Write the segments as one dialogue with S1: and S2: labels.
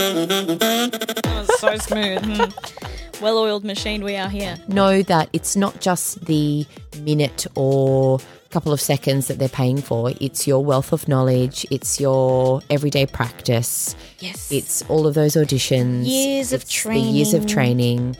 S1: That was so smooth. Hmm. Well-oiled machine we are here.
S2: know that it's not just the minute or couple of seconds that they're paying for. It's your wealth of knowledge, it's your everyday practice,
S1: Yes.
S2: it's all of those auditions,
S1: Years of
S2: training. the years of training.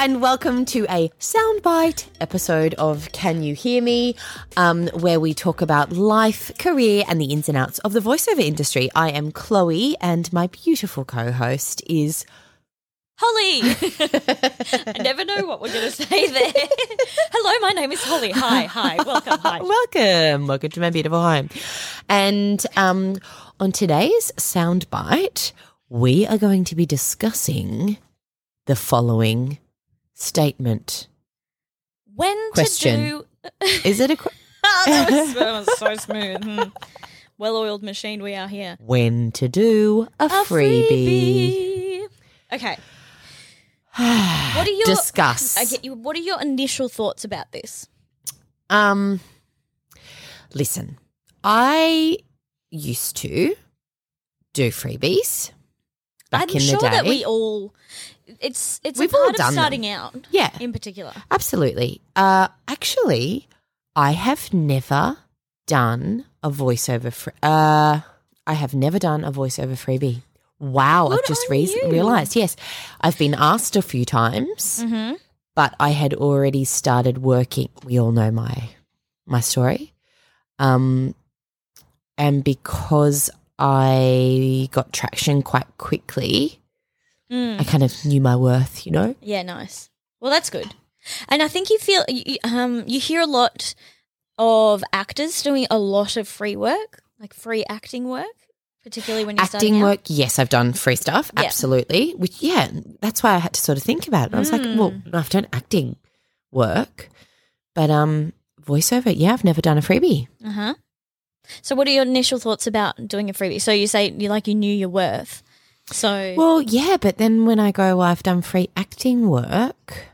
S2: And welcome to a soundbite episode of Can You Hear Me, um, where we talk about life, career, and the ins and outs of the voiceover industry. I am Chloe, and my beautiful co-host is
S1: Holly. I never know what we're going to say there. Hello, my name is Holly. Hi, hi. Welcome. Hi.
S2: Welcome, welcome to my beautiful home. And um, on today's soundbite, we are going to be discussing the following statement.
S1: When
S2: Question.
S1: to do
S2: Is it a qu-
S1: Oh, that, was, that was so smooth. Hmm. Well-oiled machine we are here.
S2: when to do a,
S1: A
S2: freebie?
S1: freebie. Okay. What are your
S2: Discuss.
S1: You- what are your initial thoughts about this?
S2: Um, listen, I used to do freebies back
S1: I'm
S2: in
S1: sure
S2: the day.
S1: that we all it's it's
S2: We've
S1: a
S2: all
S1: part
S2: done
S1: of
S2: them.
S1: starting out
S2: yeah,
S1: in particular.
S2: Absolutely. Uh, actually, I have never done a voiceover. Fr- uh, I have never done a voiceover freebie. Wow,
S1: Good
S2: I've just
S1: on
S2: re-
S1: you.
S2: realized. Yes, I've been asked a few times,
S1: Mm-hmm.
S2: but I had already started working. We all know my my story, um, and because I got traction quite quickly,
S1: Mm.
S2: I kind of knew my worth. You know.
S1: Yeah, nice. Well, that's good. And I think you feel you, um you hear a lot of actors doing a lot of free work, like free acting work, particularly when you're starting
S2: acting work yes i've done free stuff
S1: Yeah.
S2: absolutely which yeah that's why i had to sort of think about it i was like well
S1: Mm.
S2: i've done acting work but um voiceover yeah i've never done a freebie
S1: Uh huh. So, what are your initial thoughts about doing a freebie? So you say you like you knew your worth. So
S2: well yeah but then when i go well i've done free acting work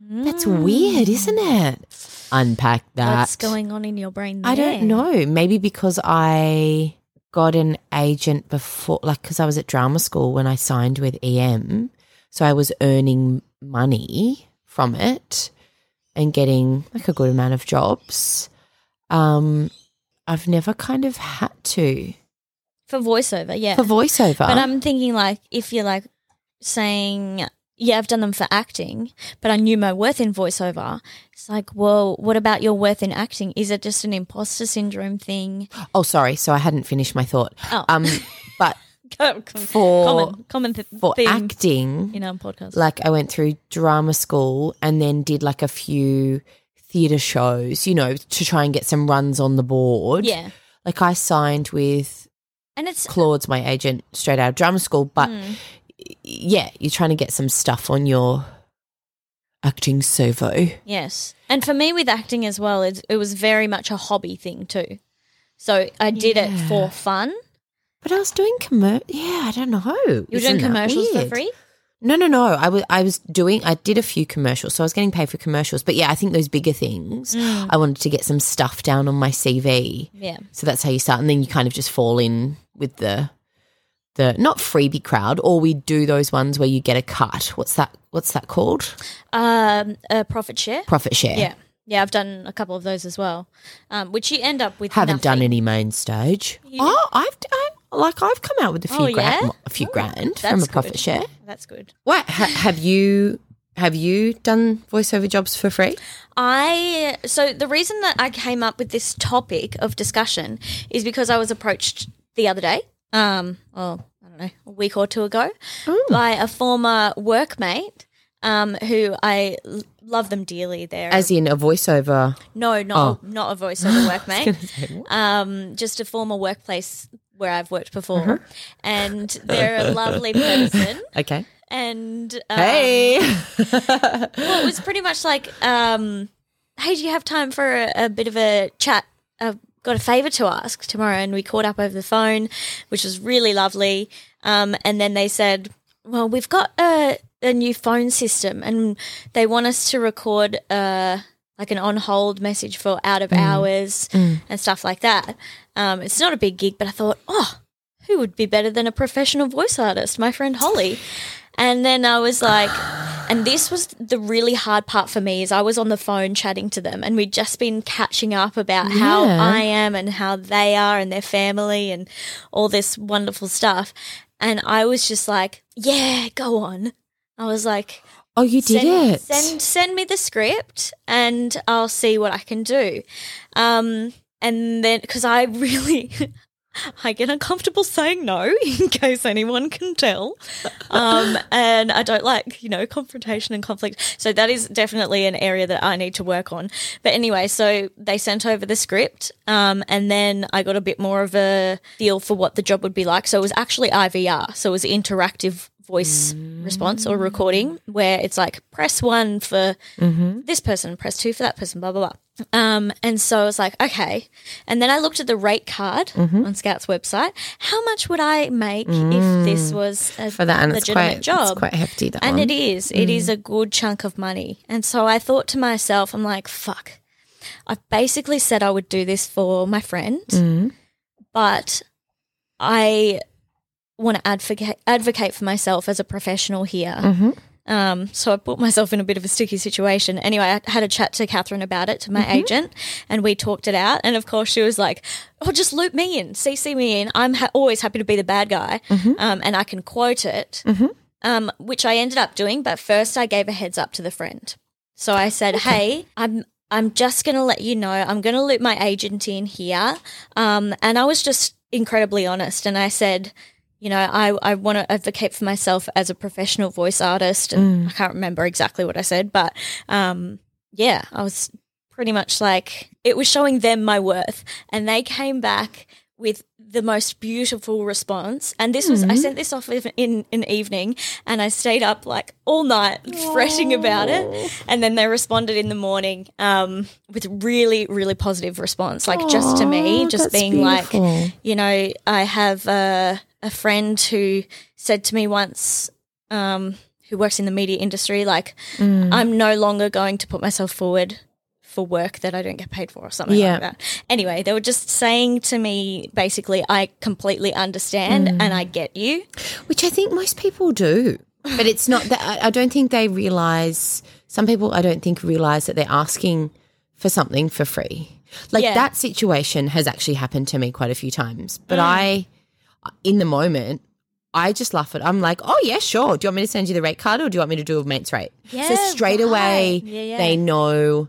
S2: that's
S1: Mm.
S2: weird isn't it unpack that
S1: What's going on in your brain?
S2: i don't know maybe because i got an agent before like because i was at drama school when i signed with em so i was earning money from it and getting like a good amount of jobs um i've never kind of had to
S1: for voiceover. Yeah,
S2: for voiceover
S1: But I'm thinking like if you're like saying, yeah, I've done them for acting, but I knew my worth in voiceover. It's like, well, what about your worth in acting? Is it just an imposter syndrome thing?
S2: oh sorry so i hadn't finished my thought
S1: Oh,
S2: um but
S1: for common common th-
S2: for acting
S1: in our podcast.
S2: like I went through drama school and then did like a few theatre shows, you know, to try and get some runs on the board.
S1: yeah,
S2: Like I signed with
S1: and it's
S2: Claude's my agent straight out of drama school, but
S1: Mm.
S2: yeah, you're trying to get some stuff on your acting servo.
S1: Yes. And for me with acting as well, it, it was very much a hobby thing too. So I did it for fun.
S2: But I was doing commer yeah, I don't know.
S1: You were doing commercials for free?
S2: No, no, no. I was I was doing I did a few commercials, so I was getting paid for commercials. But yeah, I think those bigger things,
S1: Mm.
S2: I wanted to get some stuff down on my CV.
S1: Yeah.
S2: So that's how you start, and then you kind of just fall in with the the not freebie crowd, or we do those ones where you get a cut. What's that? What's that called?
S1: Um, a profit share.
S2: Profit share.
S1: Yeah. Yeah, I've done a couple of those as well, um, which you end up with.
S2: Haven't done any main stage.
S1: You-
S2: Oh, I've done like I've come out with a few
S1: Oh,
S2: grand,
S1: yeah?
S2: a few
S1: Oh,
S2: grand from a profit
S1: good.
S2: share.
S1: That's good.
S2: What ha- have you have you done voiceover jobs for free?
S1: I so the reason that I came up with this topic of discussion is because I was approached the other day, um, well, I don't know, a week or two ago,
S2: Oh.
S1: by a former workmate, um, who I l- love them dearly. They're
S2: As in a voiceover.
S1: no, not
S2: Oh.
S1: not a voiceover workmate.
S2: say,
S1: um, just a former workplace where I've worked before,
S2: Uh-huh.
S1: and they're a lovely person.
S2: Okay.
S1: And um,
S2: Hey.
S1: well, it was pretty much like, um, "Hey, do you have time for a, a bit of a chat? I've got a favor to ask tomorrow," and we caught up over the phone, which was really lovely. Um, and then they said, "Well, we've got a a new phone system, and they want us to record uh like an on hold message for out of hours and stuff like that. Um, it's not a big gig, but I thought, oh, who would be better than a professional voice artist? My friend Holly. And then I was like, and this was the really hard part for me is I was on the phone chatting to them and we'd just been catching up about how I am and how they are and their family and all this wonderful stuff. And I was just like, yeah, go on. I was like,
S2: Oh, you did
S1: send,
S2: it.
S1: Send send me the script and I'll see what I can do. Um, and then because I really. I get uncomfortable saying no in case anyone can tell. Um, and I don't like, you know, confrontation and conflict. So that is definitely an area that I need to work on. But anyway, so they sent over the script. Um, and then I got a bit more of a feel for what the job would be like. So it was actually IVR. So it was interactive voice response or recording where it's like press one for this person, press two for that person, blah, blah, blah. Um, and so I was like, okay. And then I looked at the rate card on Scout's website. How much would I make if this was a
S2: for that, and it's
S1: legitimate
S2: quite,
S1: job?
S2: it's quite hefty. That
S1: and
S2: one.
S1: it is. It is a good chunk of money. And so I thought to myself, I'm like, fuck. I've basically said I would do this for my friend,
S2: Mm.
S1: but I want to advocate advocate for myself as a professional here.
S2: Mhm.
S1: Um, so I put myself in a bit of a sticky situation. Anyway, I had a chat to Catherine about it, to my
S2: Mm-hmm.
S1: agent, and we talked it out. And of course, she was like, "Oh, just loop me in, CC me in. I'm ha- always happy to be the bad guy,
S2: Mm-hmm.
S1: um, and I can quote it." Um, which I ended up doing, but first I gave a heads up to the friend. So I said, "Hey, I'm." I'm just going to let you know, I'm going to loop my agent in here. Um, and I was just incredibly honest. And I said, you know, I, I want to advocate for myself as a professional voice artist. And I can't remember exactly what I said, but um, yeah, I was pretty much like, it was showing them my worth. And they came back with the most beautiful response. And this was, I sent this off in, in an evening and I stayed up like all night fretting about it. And then they responded in the morning um, with really, really positive response, like just to me, just being like, you know, I have a, a friend who said to me once, um, who works in the media industry, like,
S2: Mm.
S1: I'm no longer going to put myself forward for work that I don't get paid for or something
S2: Yeah.
S1: like that. Anyway, they were just saying to me, basically, I completely understand
S2: Mm.
S1: and I get you.
S2: which I think most people do. But it's not that I don't think they realize. Some people I don't think realize that they're asking for something for free. Like
S1: Yeah.
S2: that situation has actually happened to me quite a few times. But I, in the moment, I just laugh at. I'm like, oh yeah, sure. Do you want me to send you the rate card, or do you want me to do a mate's rate? so
S1: Yeah,
S2: straight away.
S1: Yeah, yeah.
S2: they know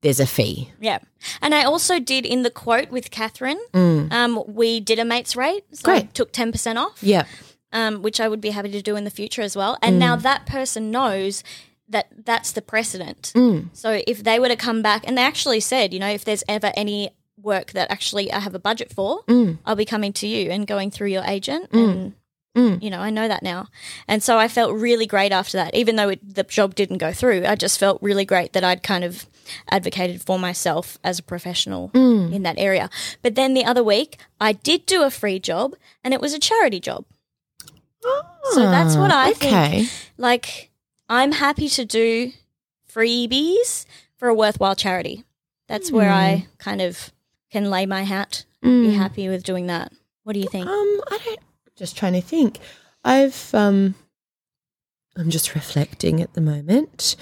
S2: there's a fee.
S1: Yeah. And I also did in the quote with Catherine, um, we did a mate's rate. So I
S2: Mm. Great.
S1: took 10% off.
S2: Yeah,
S1: um, which I would be happy to do in the future as well. And now that person knows that that's the precedent. So if they were to come back, and they actually said, you know, if there's ever any work that actually I have a budget for, mm. I'll be coming to you and going through your agent. Mm. And, mm. you know, I know that now. And so I felt really great after that. Even though it, the job didn't go through, I just felt really great that I'd kind of advocated for myself as a professional in that area. But then the other week, I did do a free job and it was a charity job. Oh, So that's what I
S2: Ah, okay.
S1: think. Like, I'm happy to do freebies for a worthwhile charity. That's where I hmm. kind of can lay my hat, be happy with doing that. What do you think?
S2: Um, I don't. Just trying to think. I've um, I'm just reflecting at the moment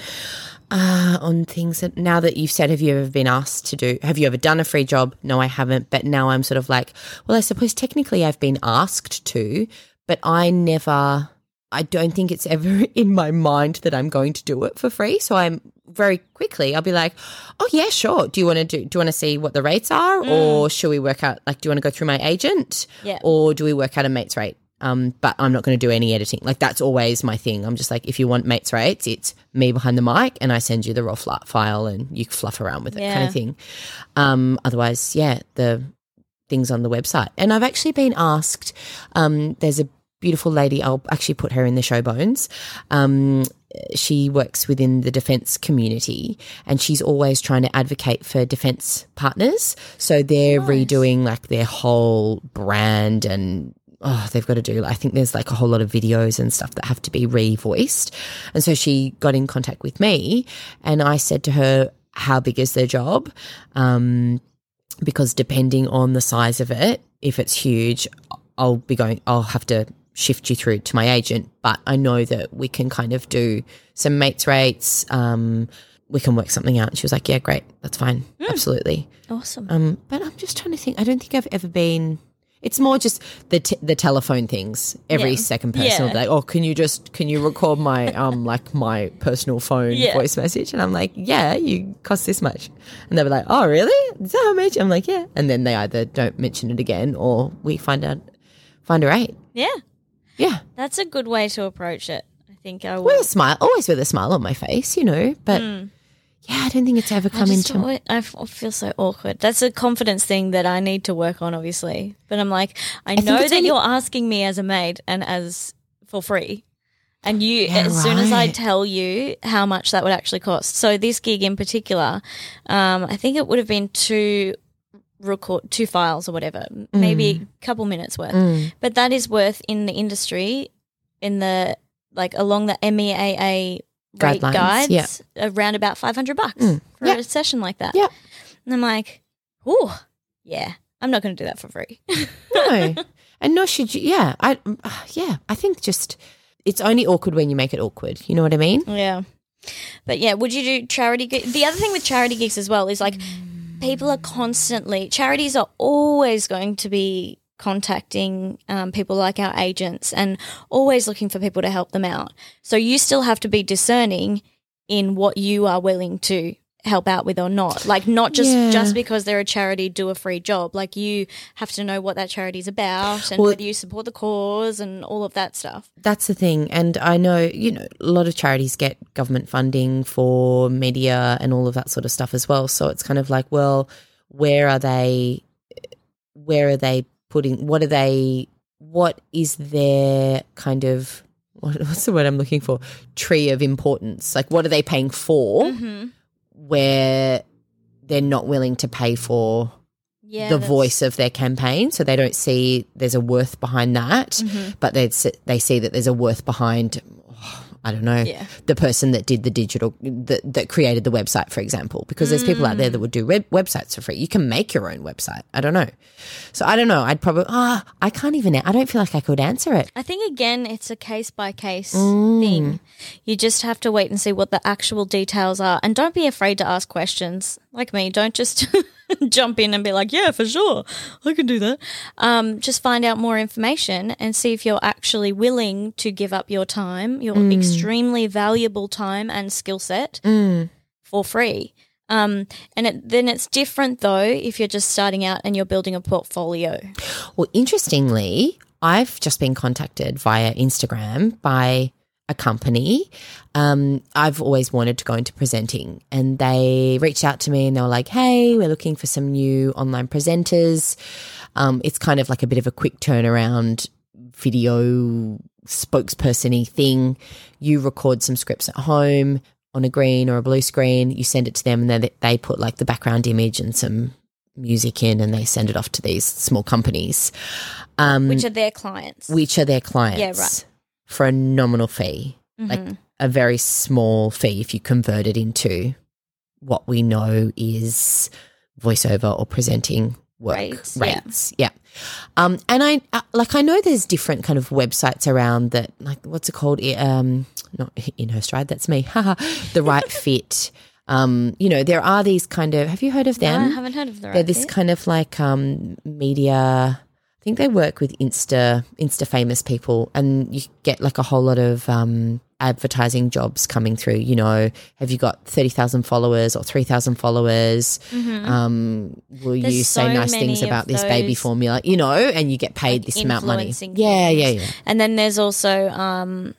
S2: uh, on things that now that you've said, have you ever been asked to do? Have you ever done a free job? No, I haven't. But now I'm sort of like, well, I suppose technically I've been asked to, but I never. I don't think it's ever in my mind that I'm going to do it for free. So I'm very quickly, I'll be like, oh yeah, sure. Do you want to do? Do you want to see what the rates are, or should we work out? Like, do you want to go through my agent,
S1: Yeah.
S2: or do we work out a mates rate? Um, but I'm not going to do any editing. Like that's always my thing. I'm just like, if you want mates rates, it's me behind the mic, and I send you the raw file, and you fluff around with it, kind of thing. Um, otherwise, yeah, the things on the website. And I've actually been asked. Um, there's a beautiful lady. I'll actually put her in the show bones. Um, she works within the defence community, and she's always trying to advocate for defence partners. So they're redoing like their whole brand and oh, they've got to do. I think there's like a whole lot of videos and stuff that have to be revoiced. And so she got in contact with me, and I said to her, "How big is their job?" Um, because depending on the size of it, if it's huge, I'll be going. I'll have to shift you through to my agent. But I know that we can kind of do some mates rates. Um, we can work something out. And she was like, "Yeah, great, that's fine, absolutely."
S1: Awesome.
S2: Um, but I'm just trying to think. I don't think I've ever been. It's more just the t- the telephone things. Every
S1: Yeah.
S2: second person will be like, "Oh, can you just can you record my um like my personal phone
S1: Yeah.
S2: voice message?" And I'm like, "Yeah, you cost this much." And they'll be like, "Oh, really? Is that how much?" I'm like, "Yeah." And then they either don't mention it again, or we find out find a rate.
S1: yeah,
S2: Yeah,
S1: that's a good way to approach it. I think I
S2: with a smile, always with a smile on my face, you know. But yeah, I don't think it's ever.
S1: I,
S2: come
S1: just,
S2: into.
S1: alwa- I I feel so awkward. That's a confidence thing that I need to work on, obviously. But I'm like, I,
S2: think
S1: know that
S2: only-
S1: you're asking me as a maid and as for free. And you,
S2: Yeah,
S1: as soon as I tell you how much that would actually cost. So this gig in particular, um, I think it would have been two record, two files or whatever, maybe
S2: Mm.
S1: a couple minutes worth. But that is worth in the industry, in the like along the MEAA rate
S2: Guidelines,
S1: guides,
S2: yeah.
S1: around about five hundred bucks
S2: Mm,
S1: for
S2: yeah.
S1: a session like that.
S2: Yeah.
S1: And I'm like, oh, yeah, I'm not going to do that for free.
S2: no, and nor should you. Yeah, I uh, yeah, I think just it's only awkward when you make it awkward. You know what I mean?
S1: yeah. But yeah, would you do charity gigs? The other thing with charity gigs as well is like people are constantly, charities are always going to be contacting um, people like our agents and always looking for people to help them out. So you still have to be discerning in what you are willing to help out with or not. Like not just
S2: Yeah.
S1: just because they're a charity do a free job. Like you have to know what that charity's about and
S2: Well-
S1: whether you support the cause and all of that stuff.
S2: That's the thing, and I know you know a lot of charities get government funding for media and all of that sort of stuff as well. So it's kind of like, well, where are they? Where are they putting? What are they? What is their kind of? What, what's the word I'm looking for? Tree of importance. Like, what are they paying for?
S1: Mm-hmm.
S2: Where they're not willing to pay for
S1: Yeah.
S2: the
S1: that's-
S2: voice of their campaign, so they don't see there's a worth behind that,
S1: Mm-hmm.
S2: but they they see that there's a worth behind. Oh, I don't know
S1: Yeah.
S2: the person that did the digital that, that created the website, for example, because there's people out there that would do web, websites for free. You can make your own website. I don't know, so I don't know. I'd probably ah, I can't even. I don't feel like I could answer it.
S1: I think again, it's a case by case
S2: Mm.
S1: thing. You just have to wait and see what the actual details are, and don't be afraid to ask questions. Like me, don't just jump in and be like, "Yeah, for sure, I can do that." Um, just find out more information and see if you're actually willing to give up your time, your
S2: Mm.
S1: extremely valuable time and skill set for free. Um, and it, then it's different though if you're just starting out and you're building a portfolio.
S2: Well, interestingly, I've just been contacted via Instagram by a company. Um, I've always wanted to go into presenting, and they reached out to me and they were like, "Hey, we're looking for some new online presenters. Um, it's kind of like a bit of a quick turnaround video spokespersony thing. You record some scripts at home." On a green or a blue screen, you send it to them, and then they- they put like the background image and some music in, and they send it off to these small companies um,
S1: Which are their clients?
S2: which are their clients
S1: Yeah, right.
S2: For a nominal fee, like
S1: Mm-hmm.
S2: a very small fee if you convert it into what we know is voiceover or presenting work
S1: Rates,
S2: rates.
S1: yeah.
S2: Yeah. Um, and I uh, like I know there's different kind of websites around that like what's it called? Um, not in her stride. That's me. The right fit. Um, you know, there are these kind of. Have you heard of
S1: No,
S2: them?
S1: I haven't heard of the
S2: They're this
S1: Fit.
S2: kind of like um, media. I think they work with Insta Insta famous people, and you get like a whole lot of um, advertising jobs coming through. You know, have you got thirty thousand followers or three thousand followers? Um, will you
S1: Mm-hmm.
S2: Say
S1: so
S2: nice things about this baby formula? You know, and you get paid
S1: like,
S2: this amount of money.
S1: influencing
S2: Yeah, yeah, yeah.
S1: And then there's also, um,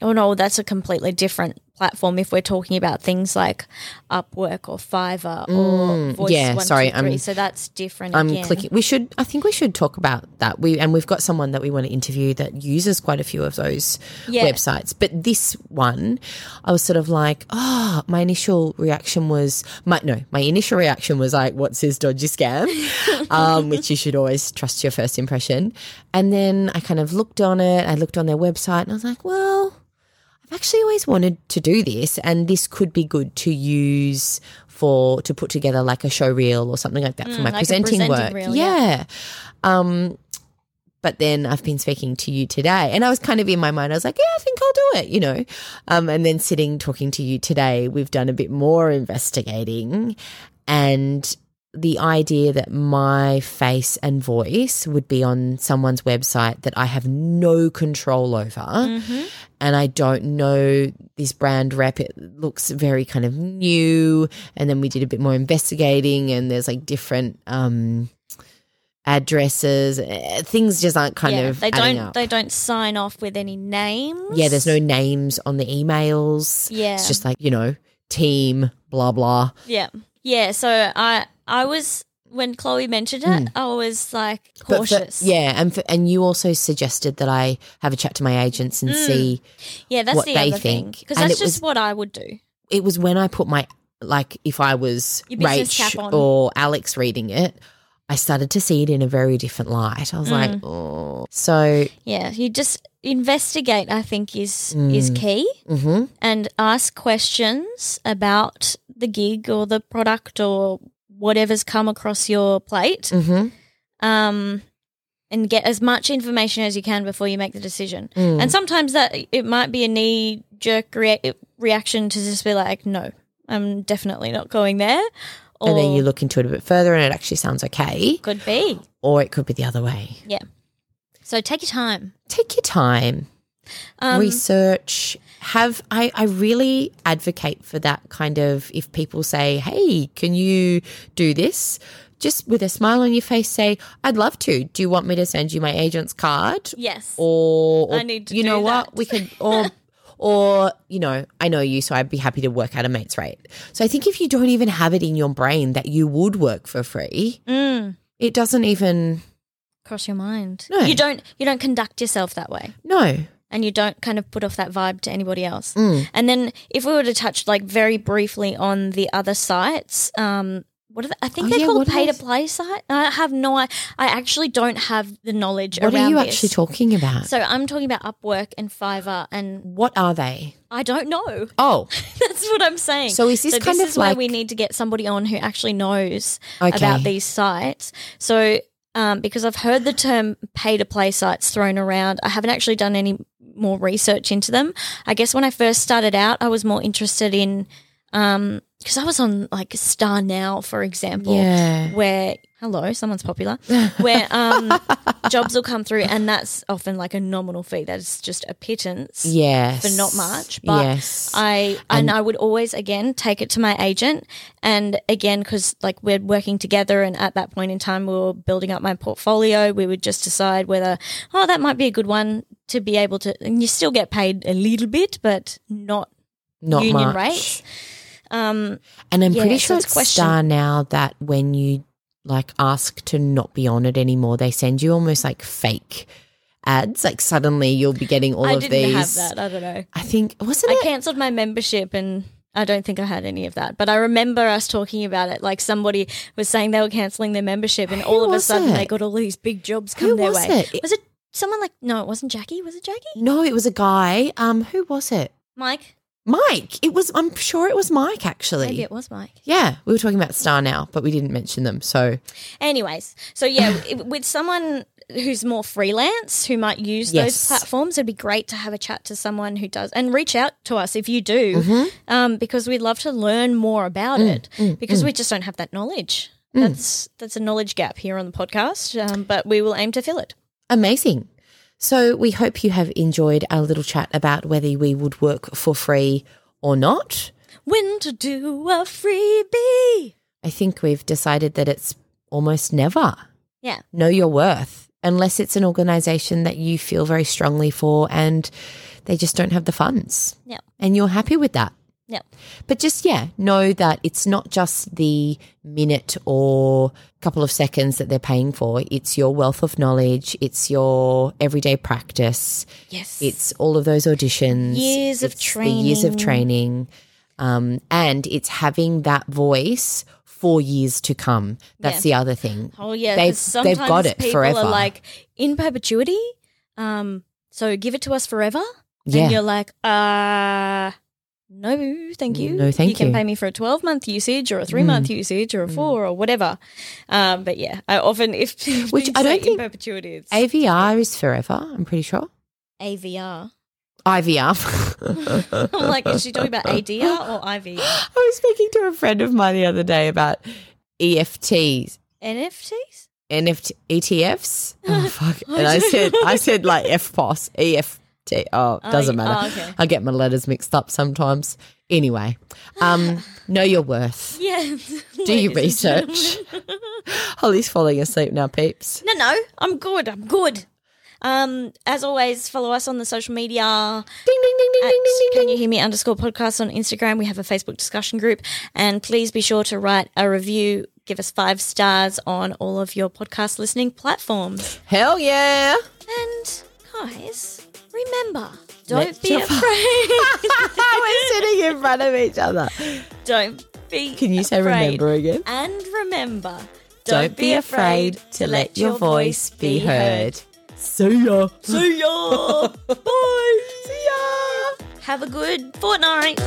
S1: oh no, that's a completely different platform if we're talking about things like Upwork or Fiverr or
S2: Mm,
S1: Voice
S2: yeah,
S1: One,
S2: sorry,
S1: Two, Three.
S2: I'm-
S1: so that's different.
S2: I'm
S1: again.
S2: clicking. We should. I think we should talk about that. We and we've got someone that we want to interview that uses quite a few of those
S1: Yeah.
S2: websites. But this one, I was sort of like, oh, my initial reaction was, my no, my initial reaction was like, what's this dodgy scam? um, which you should always trust your first impression. And then I kind of looked on it. I looked on their website, and I was like, well. I've actually always wanted to do this, and this could be good to use for to put together like a show reel or something like that for my
S1: Mm, like
S2: presenting,
S1: presenting
S2: work.
S1: reel,
S2: yeah.
S1: yeah.
S2: Um, but then I've been speaking to you today, and I was kind of in my mind. I was like, yeah, I think I'll do it, you know. Um, and then sitting talking to you today, we've done a bit more investigating, and the idea that my face and voice would be on someone's website that I have no control over
S1: Mm-hmm.
S2: and I don't know this brand rep. It looks very kind of new. And then we did a bit more investigating, and there's like different um, addresses. Eh, Things just aren't kind
S1: yeah,
S2: of
S1: they don't
S2: up.
S1: they don't sign off with any names.
S2: yeah, there's no names on the emails.
S1: Yeah.
S2: It's just like you know, team blah blah.
S1: Yeah. Yeah. So I I was when Chloe mentioned it, I was like.
S2: But for-
S1: cautious.
S2: yeah, and for, and you also suggested that I have a chat to my agents and see.
S1: Yeah, that's
S2: what
S1: the
S2: they
S1: other thing.
S2: think.
S1: Because that's just
S2: was-
S1: what I would do.
S2: It was when I put my like if I was Rach or Alex reading it, I started to see it in a very different light. I was like,
S1: Mm.
S2: oh, so
S1: Yeah. You just investigate, I think, is is
S2: Mm.
S1: key.
S2: hmm
S1: And ask questions about the gig or the product or whatever's come across your plate.
S2: hmm
S1: Um and get as much information as you can before you make the decision.
S2: Mm.
S1: And sometimes that it might be a knee jerk rea- reaction to just be like, no, I'm definitely not going there. Or
S2: and then you look into it a bit further, and it actually sounds okay,
S1: could be.
S2: or it could be the other way.
S1: Yeah. So take your time.
S2: Take your time.
S1: Um,
S2: research have I, I really advocate for that kind of if people say hey can you do this just with a smile on your face say i'd love to do you want me to send you my agent's card
S1: yes.
S2: or, or
S1: I need to
S2: you know
S1: do
S2: what we could or or you know i know you so i'd be happy to work at a mate's rate so i think if you don't even have it in your brain that you would work for free
S1: Mm,
S2: it doesn't even
S1: cross your mind.
S2: No.
S1: You don't you don't conduct yourself that way.
S2: no
S1: And you don't kind of put off that vibe to anybody else.
S2: Mm.
S1: And then if we were to touch like very briefly on the other sites, um what are they? I think
S2: Oh,
S1: they're
S2: yeah,
S1: called pay to play site. I have no I, I actually don't have the knowledge
S2: what are you
S1: this.
S2: actually talking about
S1: So I'm talking about Upwork and Fiverr and
S2: what are they
S1: I don't know.
S2: oh
S1: That's what I'm saying.
S2: So is this
S1: so
S2: kind
S1: this
S2: of
S1: is
S2: like-
S1: we need to get somebody on who actually knows
S2: Okay.
S1: about these sites. So um, because I've heard the term pay to play sites thrown around, I haven't actually done any more research into them. I guess when I first started out, I was more interested in because I was on like StarNow, for example,
S2: Yeah.
S1: where hello, someone's popular, where um, jobs will come through, and that's often like a nominal fee. That's just a pittance
S2: Yes.
S1: for not much. But
S2: yes.
S1: I and, I would always again take it to my agent, and again because like we're working together, and at that point in time we were building up my portfolio. We would just decide whether oh that might be a good one to be able to, and you still get paid a little bit, but not
S2: Not
S1: union
S2: much.
S1: rates. Um,
S2: And I'm
S1: Yeah,
S2: pretty
S1: so
S2: sure
S1: it's
S2: it's
S1: question-
S2: Star now that when you like ask to not be on it anymore, they send you almost like fake ads. Like suddenly you'll be getting all
S1: I
S2: of
S1: didn't
S2: these.
S1: have that. I don't know.
S2: I think wasn't
S1: I
S2: it?
S1: cancelled my membership and I don't think I had any of that. But I remember us talking about it. Like somebody was saying they were cancelling their membership and
S2: Who
S1: all of a sudden
S2: it?
S1: they got all these big jobs come
S2: Who
S1: their way.
S2: It-
S1: Was it someone like no, it wasn't Jackie. Was it Jackie?
S2: No, it was a guy. Um, who was it?
S1: Mike?
S2: Mike. It was. I'm sure it was Mike. Actually.
S1: Maybe it was Mike.
S2: Yeah, we were talking about StarNow, but we didn't mention them. So
S1: Anyways, so yeah, with someone who's more freelance who might use
S2: Yes.
S1: those platforms, it'd be great to have a chat to someone who does and reach out to us if you do,
S2: Mm-hmm.
S1: um, because we'd love to learn more about
S2: Mm,
S1: it because we just don't have that knowledge. That's that's a knowledge gap here on the podcast, um, but we will aim to fill it.
S2: Amazing. So we hope you have enjoyed our little chat about whether we would work for free or not.
S1: When to do a freebie?
S2: I think we've decided that it's almost never.
S1: Yeah,
S2: Know your worth. unless it's an organization that you feel very strongly for and they just don't have the funds.
S1: Yep.
S2: And you're happy with that.
S1: Yep.
S2: But just, yeah, know that it's not just the minute or couple of seconds that they're paying for. It's your wealth of knowledge, it's your everyday practice,
S1: Yes.
S2: it's all of those auditions,
S1: Years of
S2: training. the years of training, um, and it's having that voice for years to come. That's
S1: Yeah.
S2: the other thing.
S1: Oh yeah,
S2: They've-
S1: 'cause
S2: they've
S1: sometimes
S2: got it
S1: people
S2: forever.
S1: Are like in perpetuity. Um, so give it to us forever.
S2: Yeah.
S1: And you're like, uh no, thank you.
S2: No, thank
S1: You
S2: You can
S1: pay me for a twelve month usage or a three month
S2: Mm.
S1: usage or a four or whatever. Um, but yeah, I often if
S2: Which I don't think
S1: in perpetuity.
S2: AVR is forever, I'm pretty sure.
S1: AVR.
S2: IVR.
S1: I'm like, is she talking about ADR or IVR?
S2: I was speaking to a friend of mine the other day about EFTs,
S1: NFTs?
S2: NFT, ETFs. Oh fuck! And I said, I said like EFTPOS, EFT. Oh,
S1: Oh,
S2: doesn't matter.
S1: oh, okay.
S2: I get my letters mixed up sometimes. Anyway, um, know your worth.
S1: Yeah.
S2: Do your
S1: ladies and
S2: research. Holly's falling asleep now, peeps.
S1: No, no, I'm good. I'm good. Um, as always, follow us on the social media.
S2: Ding ding ding ding ding ding
S1: Can you hear me underscore podcast on Instagram? We have a Facebook discussion group, and please be sure to write a review. Give us five stars on all of your podcast listening platforms.
S2: Hell yeah!
S1: And guys, remember, don't
S2: Let
S1: be afraid.
S2: We're sitting in front of each other.
S1: don't be.
S2: Can you say
S1: afraid.
S2: remember again?
S1: And remember,
S2: Don't be afraid to let your voice be heard. See ya.
S1: See ya. Bye.
S2: See ya.
S1: Have a good fortnight.